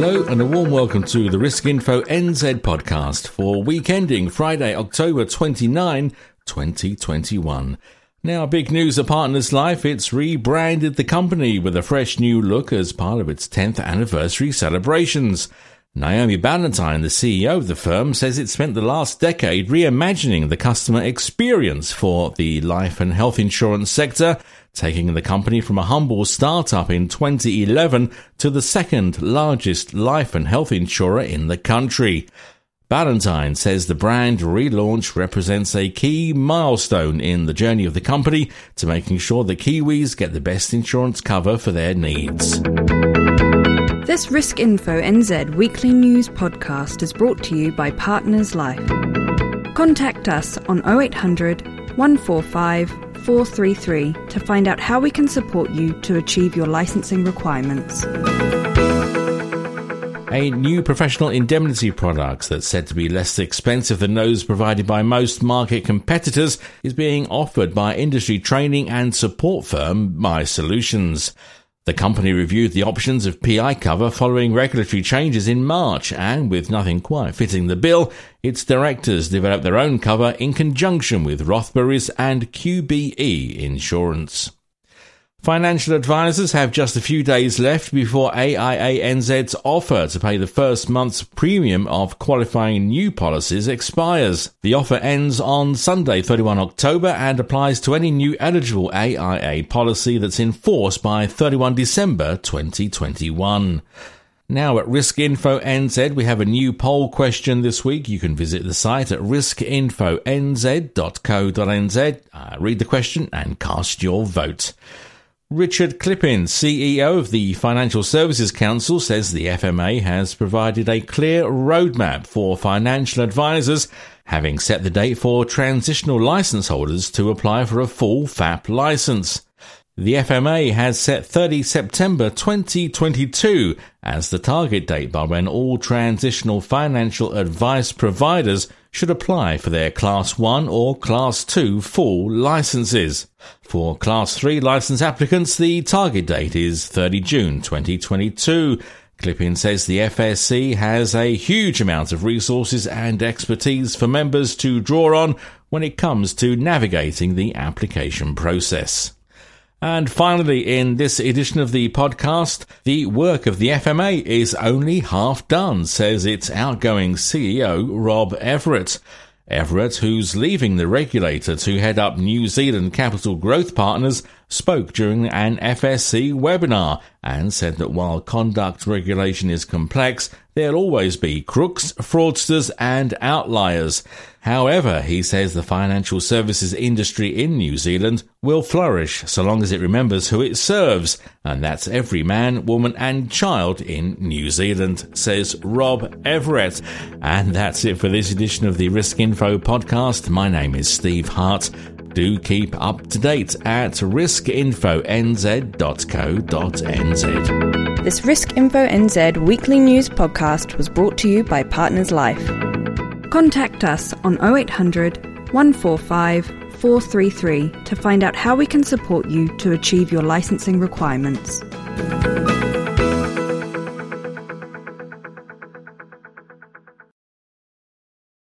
Hello and a warm welcome to the Risk Info NZ podcast for week ending Friday, October 29, 2021. Now, big news of Partners Life, it's rebranded the company with a fresh new look as part of its 10th anniversary celebrations. Naomi Ballantyne, the CEO of the firm, says it spent the last decade reimagining the customer experience for the life and health insurance sector, taking the company from a humble startup in 2011 to the second largest life and health insurer in the country. Ballantyne says the brand relaunch represents a key milestone in the journey of the company to making sure the Kiwis get the best insurance cover for their needs. This Risk Info NZ weekly news podcast is brought to you by Partners Life. Contact us on 0800 145 433 to find out how we can support you to achieve your licensing requirements. A new professional indemnity product that's said to be less expensive than those provided by most market competitors is being offered by industry training and support firm My Solutions. The company reviewed the options of PI cover following regulatory changes in March, and with nothing quite fitting the bill, its directors developed their own cover in conjunction with Rothburys and QBE Insurance. Financial advisors have just a few days left before AIA NZ's offer to pay the first month's premium of qualifying new policies expires. The offer ends on Sunday, 31 October, and applies to any new eligible AIA policy that's in force by 31 December 2021. Now at Risk Info NZ, we have a new poll question this week. You can visit the site at riskinfonz.co.nz, uh, read the question and cast your vote. Richard Klipin, CEO of the Financial Services Council, says the FMA has provided a clear roadmap for financial advisors, having set the date for transitional license holders to apply for a full FAP license. The FMA has set 30 September 2022 as the target date by when all transitional financial advice providers should apply for their Class 1 or Class 2 full licenses. For Class 3 license applicants, the target date is 30 June 2022. Klipin says the FSC has a huge amount of resources and expertise for members to draw on when it comes to navigating the application process. And finally, in this edition of the podcast, the work of the FMA is only half done, says its outgoing CEO, Rob Everett. Everett, who's leaving the regulator to head up New Zealand Capital Growth Partners, spoke during an FSC webinar and said that while conduct regulation is complex, there'll always be crooks, fraudsters, and outliers. However, he says the financial services industry in New Zealand will flourish so long as it remembers who it serves, and that's every man, woman, and child in New Zealand, says Rob Everett. And that's it for this edition of the Risk Info podcast. My name is Steve Hart. Do keep up to date at riskinfonz.co.nz. This Risk Info NZ weekly news podcast was brought to you by Partners Life. Contact us on 0800 145 433 to find out how we can support you to achieve your licensing requirements.